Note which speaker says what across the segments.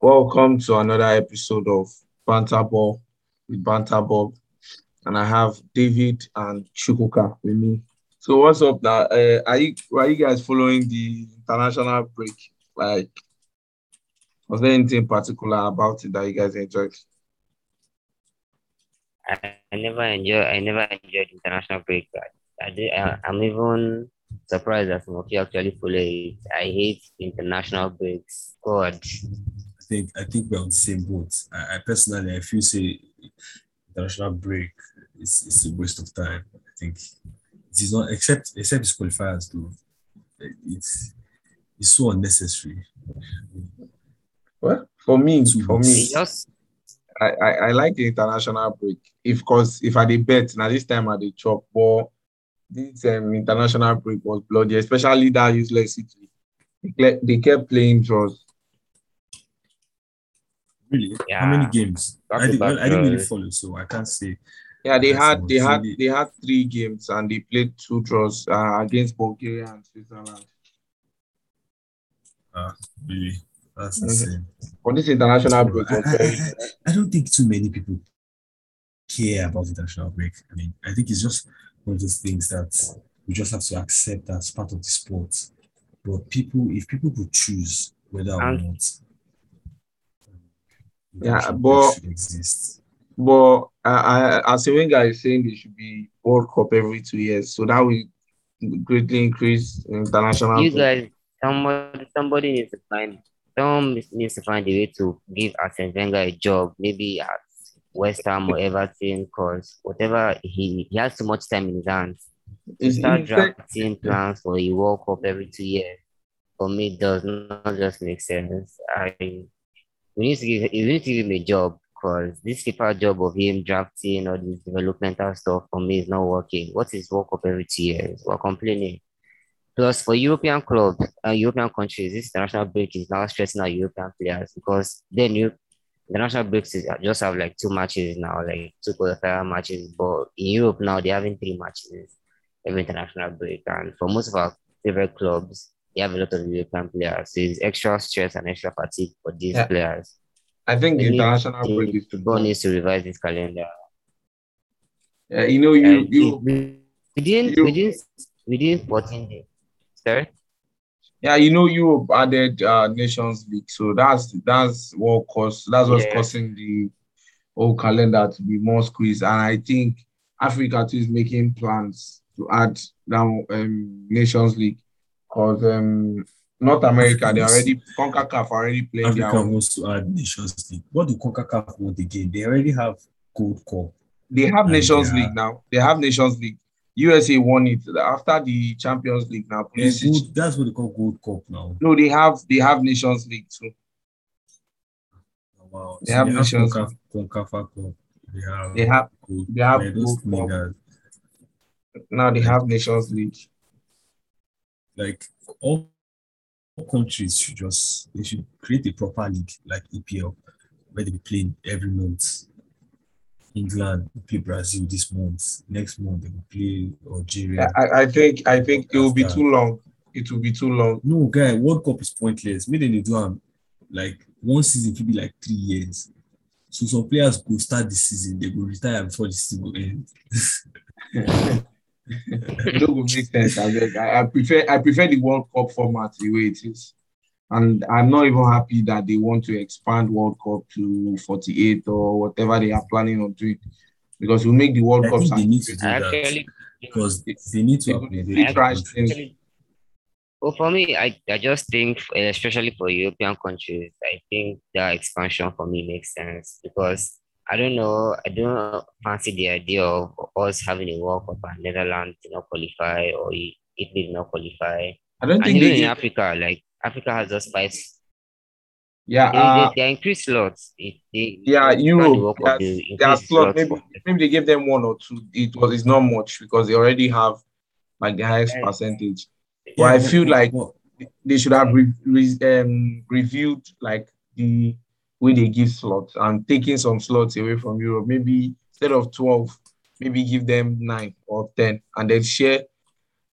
Speaker 1: Welcome to another episode of Banter Ball with Banter Bob, and I have David and Chukwuka with me. So what's up now? Uh, are you are you guys following the international break? Like, was there anything particular about it that you guys enjoyed?
Speaker 2: I, I never enjoy I never enjoyed international break. I, I did, I, I'm even surprised that some of you actually follow it. I hate international breaks. God.
Speaker 3: I think I think we're on the same boat. I, I personally I feel say international break is it's a waste of time. I think it is not except except it's qualifiers though. It's it's so unnecessary.
Speaker 1: Well, for me,
Speaker 3: Two
Speaker 1: for
Speaker 3: weeks.
Speaker 1: me,
Speaker 2: It just
Speaker 1: I, I, I like the international break. If cause if I did bet now this time I did chop, but this um, international break was bloody, especially that useless city. They kept playing draws.
Speaker 3: Really? Yeah. How many games?
Speaker 2: Back
Speaker 3: I didn't, well, I didn't really follow, so I can't say.
Speaker 1: Yeah, they
Speaker 3: That's
Speaker 1: had they had
Speaker 3: it.
Speaker 1: they had three games and they played two draws uh, against Bulgaria and Switzerland.
Speaker 3: Really, that's
Speaker 1: Mhm.
Speaker 3: insane.
Speaker 1: But this international break
Speaker 3: I, I, I, I don't think too many people care about international break. I mean, I think it's just one of those things that we just have to accept as part of the sport. But people, if people could choose whether or
Speaker 2: And-
Speaker 3: not
Speaker 1: Yeah, but-
Speaker 3: should exist,
Speaker 1: But uh, I, as Wenger is saying, they should be World Cup every two years, so that will greatly increase international.
Speaker 2: you guys somebody somebody needs to find someone needs to find a way to give Arsene Wenger a job, maybe at West Ham or Everton, because whatever he he has too much time in his hands. To
Speaker 1: It's-
Speaker 2: start
Speaker 1: it's like-
Speaker 2: drafting plans for a World Cup every two years, for me, does not just make sense. I we need to give we need to give him a job because this FIFA job of him drafting all this developmental stuff for me is not working. What is work Cup every two years? We're complaining. Plus, for European clubs and European countries, this international break is now stressing our European players because then you the national breaks is, just have like two matches now, like two qualifier matches. But in Europe now, they're having three matches every international break. And for most of our favorite clubs, they have a lot of European players. So it's extra stress and extra fatigue for these
Speaker 1: Yeah.
Speaker 2: players.
Speaker 1: I think the
Speaker 2: We
Speaker 1: international break is too
Speaker 2: football needs to revise this calendar.
Speaker 1: Yeah, you know, you you
Speaker 2: we- within
Speaker 1: you-
Speaker 2: within within 14 days. Sorry?
Speaker 1: yeah, you know, Europe added uh, Nations League, so that's that's what cause that's what's
Speaker 2: Yeah.
Speaker 1: causing the whole calendar to be more squeezed. And I think Africa too is making plans to add now um, Nations League because um, North America they already Concacaf already their
Speaker 3: Africa
Speaker 1: own.
Speaker 3: wants to add Nations League. What do CONCACAF want again? They already have Gold Cup.
Speaker 1: They have Nations
Speaker 3: they are-
Speaker 1: League now. They have Nations League. USA won it after the Champions League now.
Speaker 3: Yeah,
Speaker 1: Pulisic-
Speaker 3: that's what they call Gold Cup now.
Speaker 1: No, they have they have Nations League too.
Speaker 3: Wow.
Speaker 1: They have
Speaker 3: they
Speaker 1: Nations
Speaker 3: CONCACAF, CONCACAF Cup. They have
Speaker 1: They have
Speaker 3: Gold.
Speaker 1: they have Gold Cup. now they have Nations League.
Speaker 3: Like all countries should just they should create a proper league like EPL where they be playing every month. England will play Brazil this month. Next month they will play Algeria.
Speaker 1: I, I think I think it will be too long. It will be too long.
Speaker 3: No, guy, World Cup is pointless. Maybe they do am like one season could be like three years. So some players go start the season, they go retire before the season go end.
Speaker 1: it don't go make sense. I, beg. I, I prefer I prefer the World Cup format the way it is. And I'm not even happy that they want to expand World Cup to 48 or whatever they are planning on doing. Because we make the World
Speaker 3: I
Speaker 1: Cup
Speaker 3: think they need to do
Speaker 2: I
Speaker 3: that
Speaker 2: actually
Speaker 3: because they need to
Speaker 1: It would
Speaker 3: accommodate
Speaker 1: be
Speaker 3: the
Speaker 1: price
Speaker 3: countries.
Speaker 1: things.
Speaker 2: Well, for me, I, I just think, especially for European countries, I think that expansion for me makes sense because I don't know, I don't fancy the idea of us having a World Cup and Netherlands did not qualify or Italy did not qualify.
Speaker 1: I don't
Speaker 2: And
Speaker 1: think
Speaker 2: even in Africa, like Africa has just five,
Speaker 1: yeah,
Speaker 2: they,
Speaker 1: uh,
Speaker 2: they, they increase slots. If they,
Speaker 1: yeah,
Speaker 2: expand the
Speaker 1: Europe,
Speaker 2: World Cup,
Speaker 1: their,
Speaker 2: they
Speaker 1: their
Speaker 2: increase
Speaker 1: slot, maybe, maybe they give them one or two. It was it's not much because they already have like the highest
Speaker 2: Yeah.
Speaker 1: percentage. But I feel like- They should have re, re- um, reviewed like the way they give slots and taking some slots away from Europe. Maybe instead of 12, maybe give them nine or 10 and then share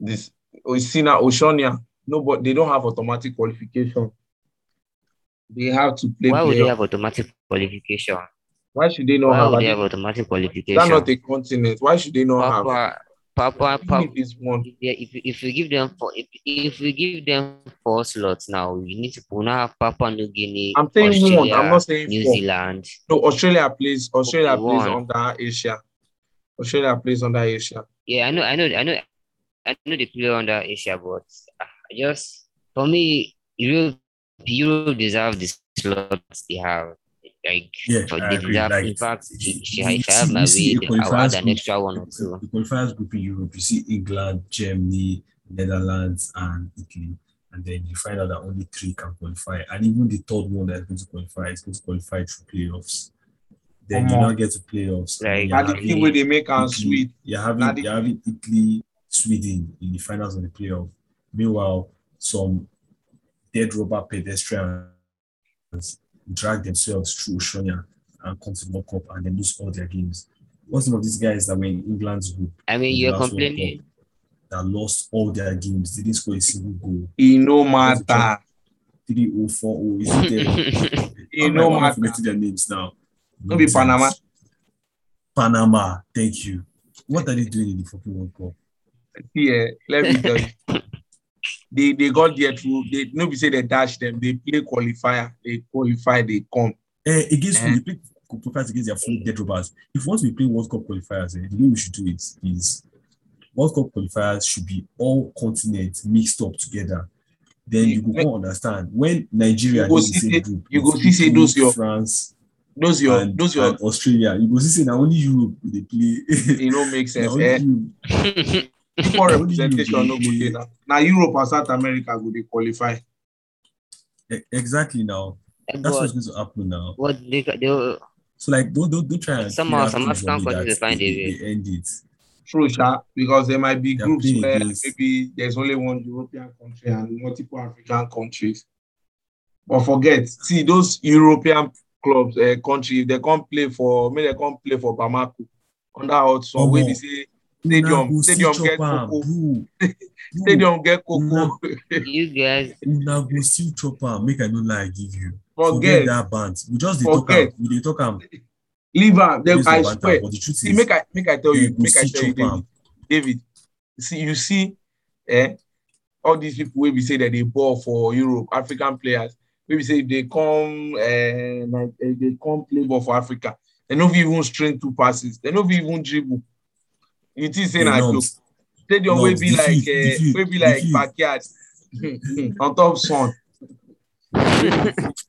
Speaker 1: this. See Oceania, no, but they don't have automatic qualification. They have to play.
Speaker 2: Why would they have automatic qualification?
Speaker 1: Why should they not
Speaker 2: Why
Speaker 1: have?
Speaker 2: they have automatic qualification?
Speaker 1: not a continent? Why should they not have?
Speaker 2: Papa, Papa,
Speaker 1: if one.
Speaker 2: if you- if you give them four, if if we give them four slots now, you need to we now have Papua New Guinea,
Speaker 1: I'm saying one.
Speaker 2: Australia,
Speaker 1: I'm not saying
Speaker 2: New
Speaker 1: four.
Speaker 2: Zealand.
Speaker 1: No, Australia plays. Australia
Speaker 2: Okay,
Speaker 1: plays
Speaker 2: one.
Speaker 1: under Asia. Australia plays under Asia.
Speaker 2: Yeah, I know, I know, I know, I know they play under Asia, but just for me, Europe, Europe deserve the slots they have. Like,
Speaker 3: Yeah,
Speaker 2: for,
Speaker 3: I
Speaker 2: they
Speaker 3: Like,
Speaker 2: in fact,
Speaker 3: you-
Speaker 2: if
Speaker 3: you
Speaker 2: I if I have
Speaker 3: see-
Speaker 2: my
Speaker 3: you see
Speaker 2: way,
Speaker 3: a
Speaker 2: then I'll add
Speaker 3: qualifiers
Speaker 2: an
Speaker 3: group-
Speaker 2: extra one or two.
Speaker 3: The qualifiers group in Europe, you see England, Germany, Netherlands, and Italy. And then you find out that only three can qualify. And even the third one that's going to qualify is going to qualify through playoffs. Then you
Speaker 1: Come on.
Speaker 3: now get to playoffs.
Speaker 2: Like-
Speaker 3: you're
Speaker 1: And the
Speaker 3: having
Speaker 1: where they make and
Speaker 3: Italy-
Speaker 1: sweet.
Speaker 3: You're having, you're having Italy, Sweden in the finals of the playoff. Meanwhile, some dead rubber pedestrians drag themselves through Oceania and come to the World Cup and then lose all their games. What's some of these guys that were in England's group
Speaker 2: I mean, you're complaining.
Speaker 3: That lost all their games, didn't score a single goal.
Speaker 1: It no matter.
Speaker 3: 3 0, 4 0. Is it there? Oh oh?
Speaker 1: It
Speaker 3: I'm
Speaker 1: no
Speaker 3: like, I'm
Speaker 1: matter.
Speaker 3: forgetting their names now.
Speaker 1: No be Panama.
Speaker 3: Panama. Thank you. What are they doing in the fucking World Cup?
Speaker 1: Yeah, let me tell you. They they got there through. They no be say they dash them. They play qualifier. They qualify. They come.
Speaker 3: Eh, against
Speaker 1: Eh.
Speaker 3: who? They play qualifiers against their full dead robbers. If once we play World Cup qualifiers, eh, the way we should do it is World Cup qualifiers should be all continents mixed up together. Then you
Speaker 1: You-
Speaker 3: go go understand when Nigeria
Speaker 1: You go
Speaker 3: dey the
Speaker 1: see
Speaker 3: same
Speaker 1: say-
Speaker 3: group.
Speaker 1: you go see say those your-
Speaker 3: France
Speaker 1: Those your
Speaker 3: and,
Speaker 1: those your.
Speaker 3: Australia. You go see say na only Europe they play.
Speaker 1: It no make sense. Eh?
Speaker 3: Europe.
Speaker 1: Equal
Speaker 3: Only you
Speaker 1: representation no go
Speaker 3: dey-
Speaker 1: dey now. Now Europe and South America go dey qualify.
Speaker 3: Exactly now. That's
Speaker 2: but
Speaker 3: what's going to happen now.
Speaker 2: what they, they,
Speaker 3: So like don't don't, don't try and
Speaker 2: Somehow, some African countries
Speaker 3: that
Speaker 2: find
Speaker 3: they,
Speaker 2: a way.
Speaker 3: they end it.
Speaker 1: True, sha, because there might be
Speaker 3: They're
Speaker 1: groups where
Speaker 3: against-
Speaker 1: maybe there's only one European country and multiple African countries. But forget, see those European clubs, uh, country, if they can't play for, maybe they can't play for Bamako under hot sun. Where they say
Speaker 3: Una
Speaker 1: stadium,
Speaker 3: go
Speaker 1: stadium get
Speaker 3: am,
Speaker 1: cocoa,
Speaker 3: bro. Bro,
Speaker 1: stadium get
Speaker 3: Una-
Speaker 1: cocoa.
Speaker 2: you guys,
Speaker 3: una go still chop am make i no lie give you
Speaker 1: Forget,
Speaker 3: that band we just dey talk am we dey talk am
Speaker 1: leave am. Then I swear.
Speaker 3: but the truth
Speaker 1: See,
Speaker 3: is
Speaker 1: make I make I tell you, make I
Speaker 3: still
Speaker 1: tell you, David. David, see, you see, eh, all these people will be say that they ball for Europe, African players. Maybe say they come, eh, like, they come play ball for Africa. They don't even string two passes. They don't even dribble. You think say
Speaker 3: Hey,
Speaker 1: na joke? Stadium will be like,
Speaker 3: field,
Speaker 1: eh,
Speaker 3: the field,
Speaker 1: will be like backyard on top sun.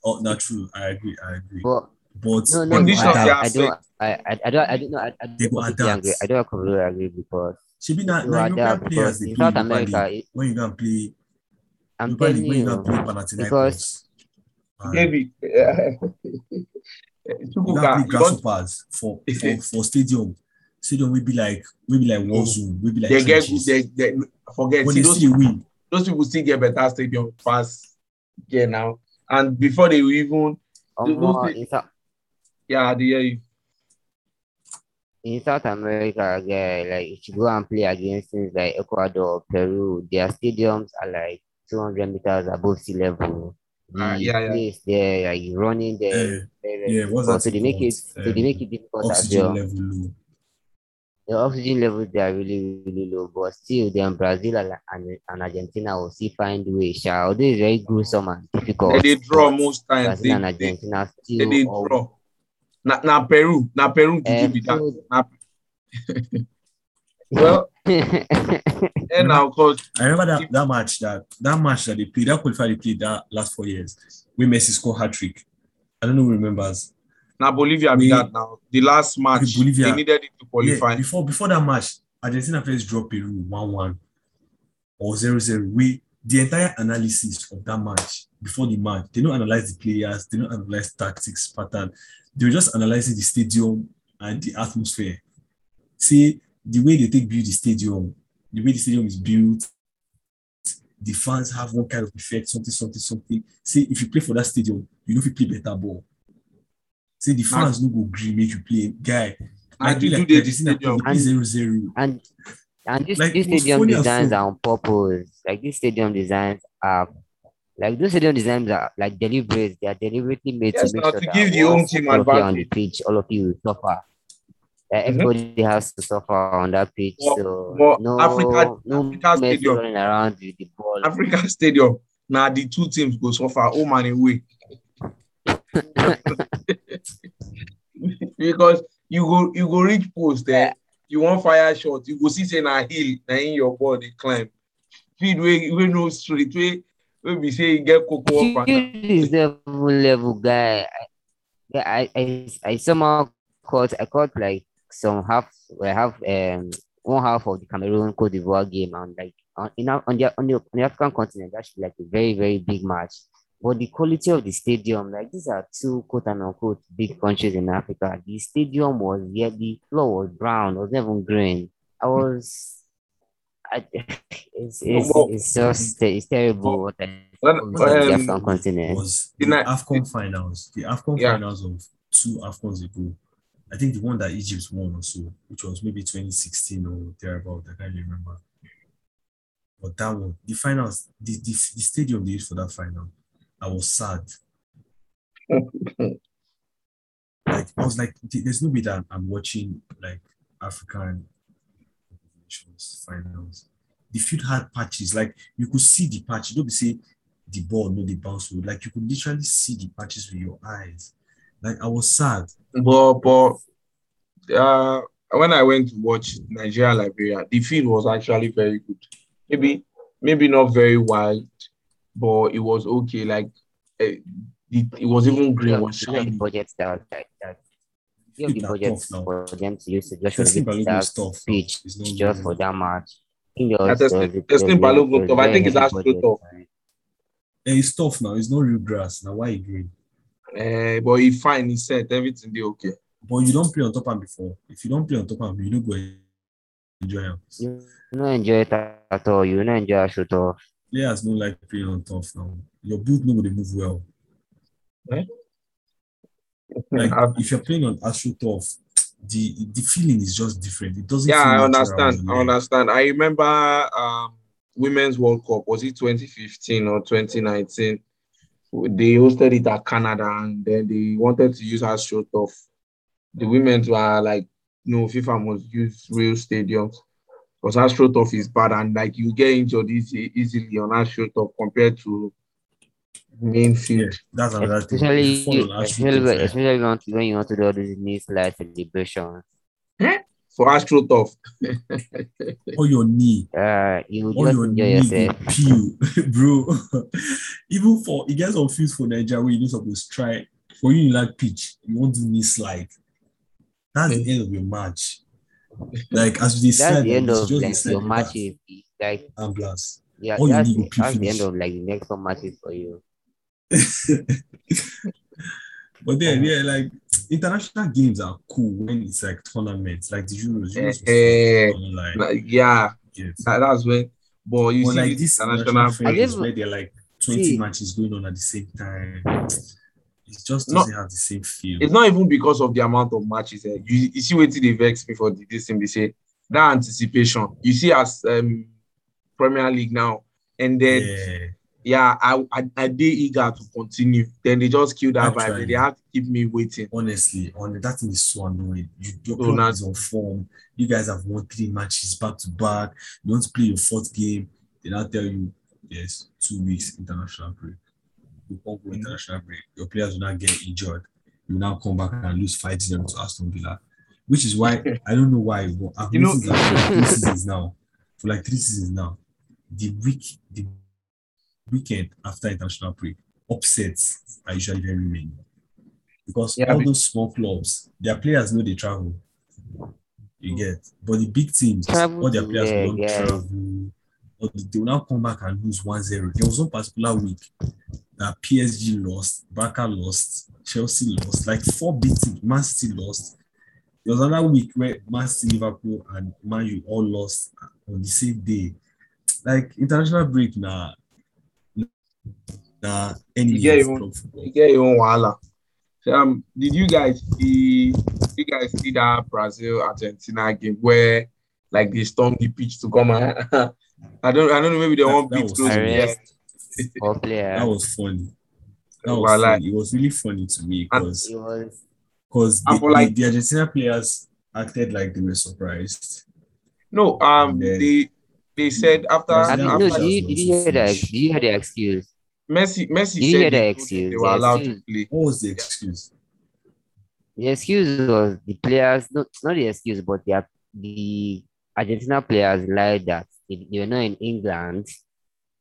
Speaker 3: oh na true i agree i agree
Speaker 2: but
Speaker 3: but
Speaker 2: no,
Speaker 3: they
Speaker 2: no,
Speaker 1: Conditions
Speaker 2: I. I, I don't, I, I, I don't, I don't know, I, I don't
Speaker 3: go
Speaker 2: completely
Speaker 3: adapt.
Speaker 2: agree. I don't completely agree because
Speaker 3: shebi na
Speaker 2: you
Speaker 3: na
Speaker 2: are
Speaker 3: european players
Speaker 2: because in
Speaker 3: play
Speaker 2: South
Speaker 3: europa
Speaker 2: America, it,
Speaker 3: when you go and play
Speaker 2: I'm
Speaker 3: europa league
Speaker 2: telling
Speaker 3: when you go
Speaker 2: you,
Speaker 3: play panathinaikos
Speaker 2: because
Speaker 3: and
Speaker 1: David,
Speaker 3: you
Speaker 1: Chukwuka,
Speaker 3: go play grasshoppers for for for stadium stadium wey be like wey be like war zone wey be like
Speaker 1: they get,
Speaker 3: trenches
Speaker 1: they, they forget.
Speaker 3: but
Speaker 1: See
Speaker 3: they
Speaker 1: those
Speaker 3: still dey win
Speaker 1: those people still get better stadium pass yeah now. And before they will even
Speaker 2: um,
Speaker 1: those-
Speaker 2: in, South,
Speaker 1: yeah, they hear you.
Speaker 2: in South America, yeah, like if you go and play against things like Ecuador, Peru, their stadiums are like 200 meters above sea level. The
Speaker 1: Ah, yeah, yeah.
Speaker 2: place there, like running there,
Speaker 3: Eh,
Speaker 2: is very, very
Speaker 3: yeah, what's
Speaker 2: difficult.
Speaker 3: that
Speaker 2: so they make it,
Speaker 3: called?
Speaker 2: so they
Speaker 3: Um,
Speaker 2: make it difficult as well.
Speaker 3: level low
Speaker 2: The oxygen levels they are really, really low, but still, then Brazil and, and, and Argentina will still find ways. sha. Although it's very gruesome and difficult,
Speaker 1: They, they draw most times.
Speaker 2: Brazil
Speaker 1: They,
Speaker 2: and
Speaker 1: they,
Speaker 2: Argentina
Speaker 1: they,
Speaker 2: still.
Speaker 1: they
Speaker 2: all-
Speaker 1: draw. Now, now Peru, now Peru did you
Speaker 2: Eh,
Speaker 1: be that? Na- well, and now cause
Speaker 3: I remember that, that match that that match that they played, that qualifier they played that last four years, where Messi scored hat trick. I don't know who remembers.
Speaker 1: Now Bolivia
Speaker 3: We-
Speaker 1: that now. The last match
Speaker 3: Bolivia.
Speaker 1: they needed it to qualify.
Speaker 3: Yeah, before before that match, Argentina first dropped Peru 1-1 or 0-0. We the entire analysis of that match before the match, they don't analyze the players, they don't analyze tactics pattern. They were just analyzing the stadium and the atmosphere. See the way they take build the stadium, the way the stadium is built, the fans have one kind of effect, something, something, something. See, if you play for that stadium, you know if you play better ball. See, the fans no go agree make you play. Guy,
Speaker 1: And
Speaker 3: like,
Speaker 1: you
Speaker 3: like
Speaker 1: do the
Speaker 3: Argentina
Speaker 1: stadium.
Speaker 3: play zero zero.
Speaker 2: and and this,
Speaker 3: Like,
Speaker 2: this stadium
Speaker 3: funny as
Speaker 2: designs are on purpose. Like this stadium designs are Like those stadium designs are like deliberate. They are deliberately made
Speaker 1: Yes,
Speaker 2: to make sure
Speaker 1: to
Speaker 2: that
Speaker 1: the home team
Speaker 2: all of you on the pitch, all of you will suffer. Like
Speaker 1: Mhm.
Speaker 2: everybody has to suffer on that pitch.
Speaker 1: But-
Speaker 2: so
Speaker 1: but
Speaker 2: no,
Speaker 1: Africa-
Speaker 2: no
Speaker 1: Africa Stadium-
Speaker 2: running around with the ball.
Speaker 1: Africa Stadium. Now the two teams go suffer home and away. because you go you go reach post there, you want fire shot, you go see say na hill na in your body climb. Speed wey wey no straight wey wey be say get cocoa up and down.
Speaker 2: Is level level guy. I, yeah, I, I I somehow caught I caught like some half I have um one half of the Cameroon Cote d'Ivoire game and like on in on the on the, on the African continent actually like a very very big match. But the quality of the stadium, like these are two quote and unquote big countries in Africa. The stadium was yeah, the floor was brown, was even green. I was I, it's, it's,
Speaker 1: Well,
Speaker 2: it's just it's terrible what I
Speaker 1: When-
Speaker 2: on the
Speaker 1: um,
Speaker 2: African continent.
Speaker 3: was
Speaker 1: The
Speaker 3: the AFCON finals, the AFCON
Speaker 1: Yeah.
Speaker 3: finals of two AFCONs ago. I think the one that Egypt won also, which was maybe 2016 or thereabout, I can't remember. But that one, the finals, the, the, the stadium they used for that final, I was sad. Like I was like, there's no way that I'm watching like African nations finals. The field had patches, like you could see the patch. Don't be say the ball, no, the bounce would like you could literally see the patches with your eyes. Like I was sad.
Speaker 1: But but uh when I went to watch Nigeria Liberia, the field was actually very good. Maybe maybe not very wide, but it was okay. Like eh, it, it was even green
Speaker 2: Yeah,
Speaker 1: was
Speaker 2: you know the
Speaker 1: shiny.
Speaker 2: budget that like that. You have the
Speaker 3: People are
Speaker 2: budget
Speaker 3: tough now.
Speaker 2: for them to use to just
Speaker 3: Teslim
Speaker 2: renovate
Speaker 3: Balogun
Speaker 2: that
Speaker 3: is tough now.
Speaker 2: pitch
Speaker 3: It's not
Speaker 2: just
Speaker 3: really-
Speaker 2: for that match. I think there
Speaker 1: Yeah,
Speaker 2: was,
Speaker 1: testing-
Speaker 2: there was a-
Speaker 1: testing
Speaker 2: there was a-
Speaker 1: Balogun
Speaker 2: there was
Speaker 1: tough. I
Speaker 2: very
Speaker 1: think it's
Speaker 2: heavy
Speaker 1: Astro
Speaker 2: budget
Speaker 1: tough.
Speaker 2: for it.
Speaker 3: Eh, it's tough now. It's not real grass. Now why you green?
Speaker 1: Eh, but he fine, he said everything they okay.
Speaker 3: But you don't play on top of before. If you don't play on top of you don't go enjoy am.
Speaker 2: You don't enjoy it at all. You don't enjoy a shoot off.
Speaker 3: Players don't like playing on top now. Your boot no go dey move well. Like
Speaker 1: Uh,
Speaker 3: if you're playing on AstroTurf, the the feeling is just different. It doesn't.
Speaker 1: yeah,
Speaker 3: feel
Speaker 1: I understand. I understand. I remember um Women's World Cup, was it 2015 or 2019? They hosted it at Canada and then they wanted to use AstroTurf. The women were like, no, FIFA must use real stadiums. Because AstroTurf is bad and like you get injured easy, easily on AstroTurf compared to main
Speaker 3: Yeah,
Speaker 1: field.
Speaker 3: that's another thing.
Speaker 2: Especially,
Speaker 3: If you fall on
Speaker 2: especially,
Speaker 3: AstroTurf,
Speaker 2: when-
Speaker 3: eh,
Speaker 2: especially when you want to- when you want to do all these new slide celebrations.
Speaker 1: For AstroTurf.
Speaker 3: or your knee,
Speaker 2: Uh, you
Speaker 3: or
Speaker 2: just
Speaker 3: your knee
Speaker 2: yourself.
Speaker 3: peel, bro. Even for it gets confused for Nigeria where you know supposed to try for you in like pitch, you want to knee slide. That's the end of your match. Like as we
Speaker 2: That's
Speaker 3: decide,
Speaker 2: the end of
Speaker 3: just
Speaker 2: like
Speaker 3: decide
Speaker 2: your
Speaker 3: that
Speaker 2: matches. Like
Speaker 3: ambulance.
Speaker 2: yeah,
Speaker 3: All you
Speaker 2: that's,
Speaker 3: need
Speaker 2: the, that's the end of like the next four matches for you.
Speaker 3: but then, yeah, like international games are cool when it's like tournaments, like the Euros. Euros
Speaker 1: Eh,
Speaker 3: was like,
Speaker 1: Like, yeah,
Speaker 3: yes.
Speaker 1: that- that's when. But you
Speaker 3: But
Speaker 1: see,
Speaker 3: like
Speaker 1: this
Speaker 3: this
Speaker 1: international
Speaker 3: international
Speaker 1: break,
Speaker 3: friendlies
Speaker 2: just-
Speaker 3: where they're like 20
Speaker 2: See.
Speaker 3: matches going on at the same time. It just doesn't have the same feel.
Speaker 1: it's not even because of the amount of matches. Eh. You, you see what they vex me for this thing. They say that anticipation. You see, as um, Premier League now, and then
Speaker 3: yeah.
Speaker 1: yeah, I I, I did eager to continue. Then they just kill that vibe. They have to keep me waiting.
Speaker 3: honestly, on that thing is so annoying. You, your club
Speaker 1: now-
Speaker 3: is on form. You guys have won three matches back to back. You want to play your fourth game. They now tell you, yes, two weeks international break. You won't go international break. Your players will not get injured. You now come back and lose 5 0 to Aston Villa. Which is why I don't know why, but I've
Speaker 1: You know-
Speaker 3: noticed that for like three seasons now. For like three seasons now, the week, the weekend after international break, upsets are usually very many. Because
Speaker 1: Yeah,
Speaker 3: all
Speaker 1: be-
Speaker 3: those small clubs, their players know they travel. You get, but the big teams,
Speaker 2: Travel
Speaker 3: all their players
Speaker 2: where,
Speaker 3: will not
Speaker 2: yeah.
Speaker 3: travel. Or they will now come back and lose 1-0. There was one particular week that PSG lost, Barca lost, Chelsea lost, like four big teams, Man City lost. There was another week where Man City, Liverpool, and Man U all lost on the same day. Like international break now, nah, enemy
Speaker 1: You get
Speaker 3: of
Speaker 1: even-
Speaker 3: club football.
Speaker 1: You get your own wahala. So, um, did you guys see? You guys see that Brazil Argentina game where like they stormed the pitch to come? and- I don't. I don't know. Maybe they
Speaker 3: That-
Speaker 1: won't beat
Speaker 3: was
Speaker 1: close.
Speaker 3: hilarious.
Speaker 1: Yeah.
Speaker 2: Four players.
Speaker 3: That was funny. That was
Speaker 1: Well, like-
Speaker 3: funny. It was really funny to me because
Speaker 2: It
Speaker 3: because the,
Speaker 1: like-
Speaker 3: the, the Argentina players acted like they were surprised.
Speaker 1: No, um,
Speaker 3: then-
Speaker 1: they they said after,
Speaker 3: I
Speaker 2: I
Speaker 3: mean,
Speaker 2: mean,
Speaker 1: after
Speaker 2: no, did you, did you hear the did you hear the excuse?
Speaker 1: Messi Messi
Speaker 2: Did you
Speaker 1: said
Speaker 2: hear the
Speaker 1: they,
Speaker 2: excuse?
Speaker 1: they were
Speaker 2: The
Speaker 1: allowed
Speaker 2: excuse.
Speaker 1: to play.
Speaker 3: What was the excuse?
Speaker 2: The excuse was the players, no, not the excuse, but the the Argentina players lied that they, they were not in England.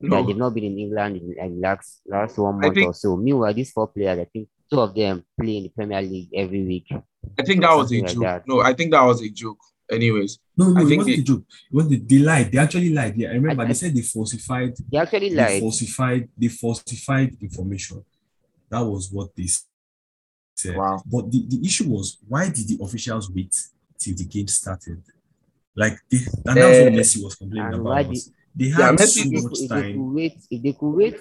Speaker 2: That
Speaker 1: No,
Speaker 2: they've not been in England in like last last one month
Speaker 1: think-
Speaker 2: or so. Meanwhile, these four players, I think two of them play in the Premier League every week.
Speaker 1: I think that was a
Speaker 2: something like
Speaker 1: joke.
Speaker 2: that.
Speaker 1: No, I think that was a joke. Anyways,
Speaker 3: No, no,
Speaker 1: I
Speaker 3: it
Speaker 1: think
Speaker 3: wasn't
Speaker 1: they-
Speaker 3: a joke. It was the, they lied. They actually lied. Yeah, I remember
Speaker 2: I-
Speaker 3: they said they falsified
Speaker 2: They actually
Speaker 3: they
Speaker 2: lied.
Speaker 3: falsified they falsified information. That was what they said.
Speaker 1: Wow.
Speaker 3: But the, the issue was why did the officials wait till the game started? Like they, and that's what
Speaker 1: Eh,
Speaker 3: Messi was complaining about.
Speaker 2: why
Speaker 3: was They
Speaker 1: Yeah,
Speaker 3: had
Speaker 1: Messi-
Speaker 3: so
Speaker 2: If,
Speaker 3: much
Speaker 2: if they could wait, if they could wait,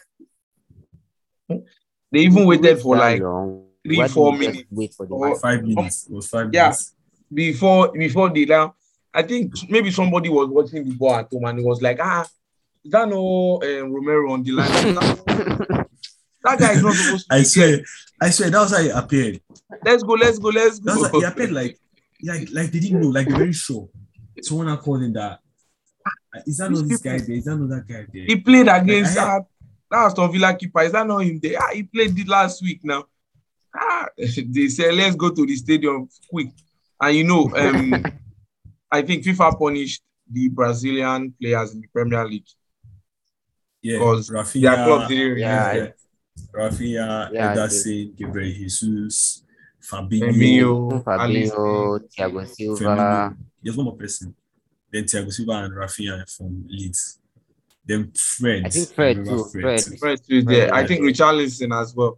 Speaker 1: they even
Speaker 2: they
Speaker 1: waited
Speaker 2: could
Speaker 1: for like
Speaker 2: long,
Speaker 1: three,
Speaker 2: why
Speaker 1: four
Speaker 2: didn't they just
Speaker 1: minutes
Speaker 2: Wait for the
Speaker 1: or-
Speaker 3: Five minutes. It was five
Speaker 1: Yeah.
Speaker 3: minutes.
Speaker 1: before before the now. I think maybe somebody was watching the ball at home and it was like, ah, is that no uh, Romero on the line? that guy is not supposed to.
Speaker 3: I
Speaker 1: be
Speaker 3: swear,
Speaker 1: there.
Speaker 3: I swear that was how he appeared.
Speaker 1: Let's go, let's go, let's
Speaker 3: That was
Speaker 1: go.
Speaker 3: how he appeared like like like they didn't know, like they're very sure. Someone now called him that. "Ah, Is that not this guy there? Is that not that guy there?
Speaker 1: He played against
Speaker 3: I had-
Speaker 1: that that Aston Villa keeper. Is that not him there? Ah, he played it last week now. Ah, they said let's go to the stadium quick. And you know, um, I think FIFA punished the Brazilian players in the Premier League
Speaker 3: Yeah,
Speaker 1: because their club didn't
Speaker 2: Yeah,
Speaker 1: release.
Speaker 3: Rafinha,
Speaker 2: Yeah,
Speaker 3: Ederson, Gabriel Jesus, Fabinho,
Speaker 1: Firmino,
Speaker 2: Fabinho, Thiago Silva.
Speaker 3: Firmino. There's one more person. Then Thiago Silva and Rafinha from Leeds. Then Fred.
Speaker 2: I think Fred
Speaker 3: remember
Speaker 2: too, Fred.
Speaker 1: Fred is there. I think Richarlison as well.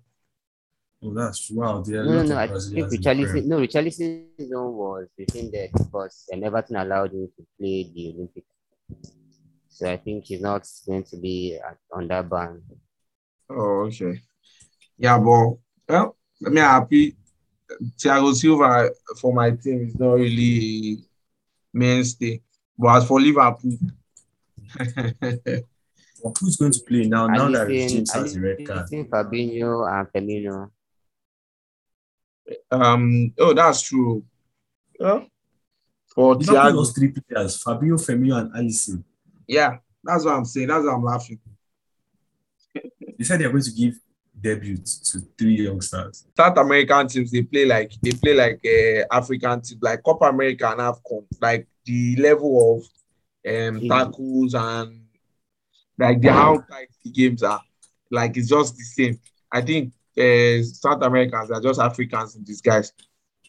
Speaker 3: Oh, that's wow. There
Speaker 2: No, no, no.
Speaker 3: of
Speaker 2: I think
Speaker 3: Brazilians in the Prem.
Speaker 2: Richarlison, no, Richarlison was within there because and Everton allowed him to play the Olympics. So I think he's not going to be on that ban.
Speaker 1: Oh, okay. Yeah, but well, I mean, happy. Thiago Silva for my team is not really mainstay. But as for Liverpool,
Speaker 3: Well, who's going to play now? Now that
Speaker 2: Alisson,
Speaker 3: James has the red card.
Speaker 2: Fabinho, and Firmino.
Speaker 1: um, oh, that's true. Yeah. For
Speaker 3: Liverpool
Speaker 1: Thiago,
Speaker 3: lost three players: Fabio, Firmino, and Alisson.
Speaker 1: yeah, that's what I'm saying. That's what I'm laughing.
Speaker 3: They said they are going to give debut to three youngsters.
Speaker 1: South American teams they play like they play like uh, African teams like Copa America and AFCON, like the level of um
Speaker 2: Mm.
Speaker 1: tackles and like the how tight the games are. Like it's just the same. I think uh, South Americans are just Africans in disguise.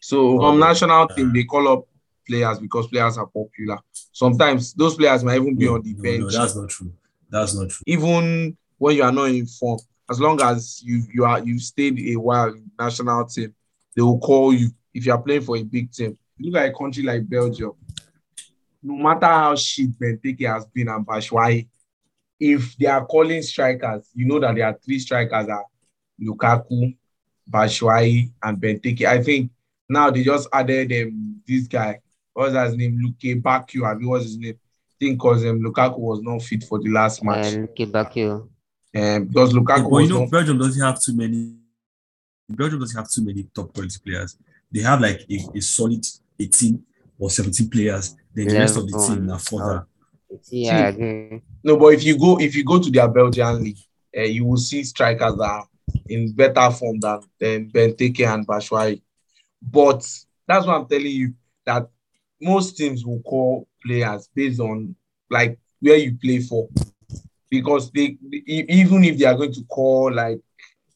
Speaker 1: So
Speaker 3: Oh,
Speaker 1: on national team they call up players because players are popular. Sometimes those players might even be
Speaker 3: No,
Speaker 1: on the
Speaker 3: no,
Speaker 1: bench
Speaker 3: no, that's not true. That's not true.
Speaker 1: even when you are not in form, as long as you you are you stayed a while national team, they will call you if you are playing for a big team. Look at a country like Belgium. No matter how shit Benteke has been and Batshuayi, if they are calling strikers, you know that there are three strikers are Lukaku, Batshuayi, and Benteke. I think now they just added um, this guy. What's his name? Luke Baku. I mean, what's his name? I think because um, Lukaku was not fit for the last match.
Speaker 2: And Kibakio.
Speaker 1: Um, because Lukaku
Speaker 3: But you know,
Speaker 1: not
Speaker 3: Belgium doesn't have too many. Belgium doesn't have too many top quality players. They have like a, a solid 18 or 17 players. Then the rest of the team are further.
Speaker 2: Yeah, I agree.
Speaker 1: no, but if you go if you go to their Belgian league, uh, you will see strikers that are in better form than, than Benteke and Batshuayi. But that's what I'm telling you that most teams will call players based on like where you play for, because they even if they are going to call like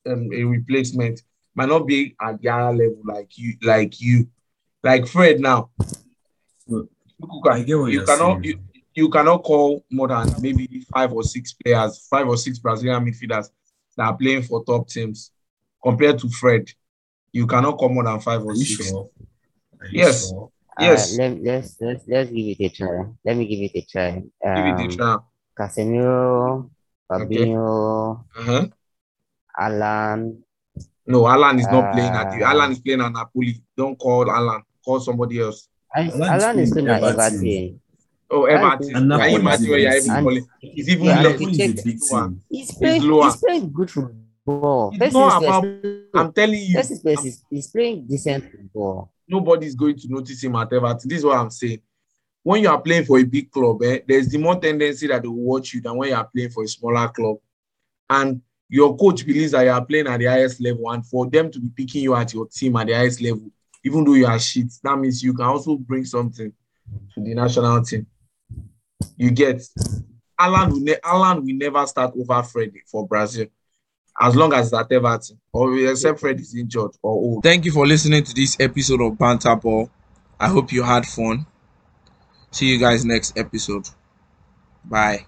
Speaker 1: um, a replacement, might not be at their level like you like you like Fred now.
Speaker 3: Well,
Speaker 1: You
Speaker 3: I get what
Speaker 1: you
Speaker 3: you're
Speaker 1: cannot you, you cannot call more than maybe five or six players, five or six Brazilian midfielders that are playing for top teams compared to Fred. You cannot call more than five or
Speaker 3: Are you
Speaker 1: six.
Speaker 3: sure? Are you
Speaker 1: Yes.
Speaker 3: sure?
Speaker 1: Yes.
Speaker 2: Uh, let, let's, let's, let's give it a try. Let me give it a try.
Speaker 1: Give it a
Speaker 2: Um,
Speaker 1: try.
Speaker 2: Casemiro, Fabinho,
Speaker 1: Uh-huh.
Speaker 2: Allan.
Speaker 1: No, Allan is not playing at the
Speaker 2: Uh,
Speaker 1: Allan is playing at Napoli. Don't call Allan. Call somebody else.
Speaker 2: I,
Speaker 3: Allan is
Speaker 2: Allan is
Speaker 3: playing
Speaker 2: still at
Speaker 3: Everton.
Speaker 2: Everton.
Speaker 1: Oh, Everton.
Speaker 3: And
Speaker 1: Can you
Speaker 3: Napoli
Speaker 1: imagine
Speaker 3: is
Speaker 1: where you're even
Speaker 2: big
Speaker 1: calling? It's even
Speaker 2: Yeah,
Speaker 1: less.
Speaker 3: Napoli is a big
Speaker 1: lower.
Speaker 3: team.
Speaker 2: He's playing.
Speaker 1: lower.
Speaker 2: He's playing good football.
Speaker 1: It's
Speaker 2: First
Speaker 1: not about. I'm telling you,
Speaker 2: first things first, he's, he's playing decent football.
Speaker 1: nobody's going to notice him at Everton. This is what I'm saying. When you are playing for a big club, eh, there's the more tendency that they will watch you than when you are playing for a smaller club. And your coach believes that you are playing at the highest level, and for them to be picking you at your team at the highest level, even though you are shit, that means you can also bring something to the national team. You get Allan will, ne- Allan will never start over Freddy for Brazil as long as that at Everton, or except Fred is injured or old. Thank you for listening to this episode of Banter Ball. I hope you had fun. See you guys next episode. Bye.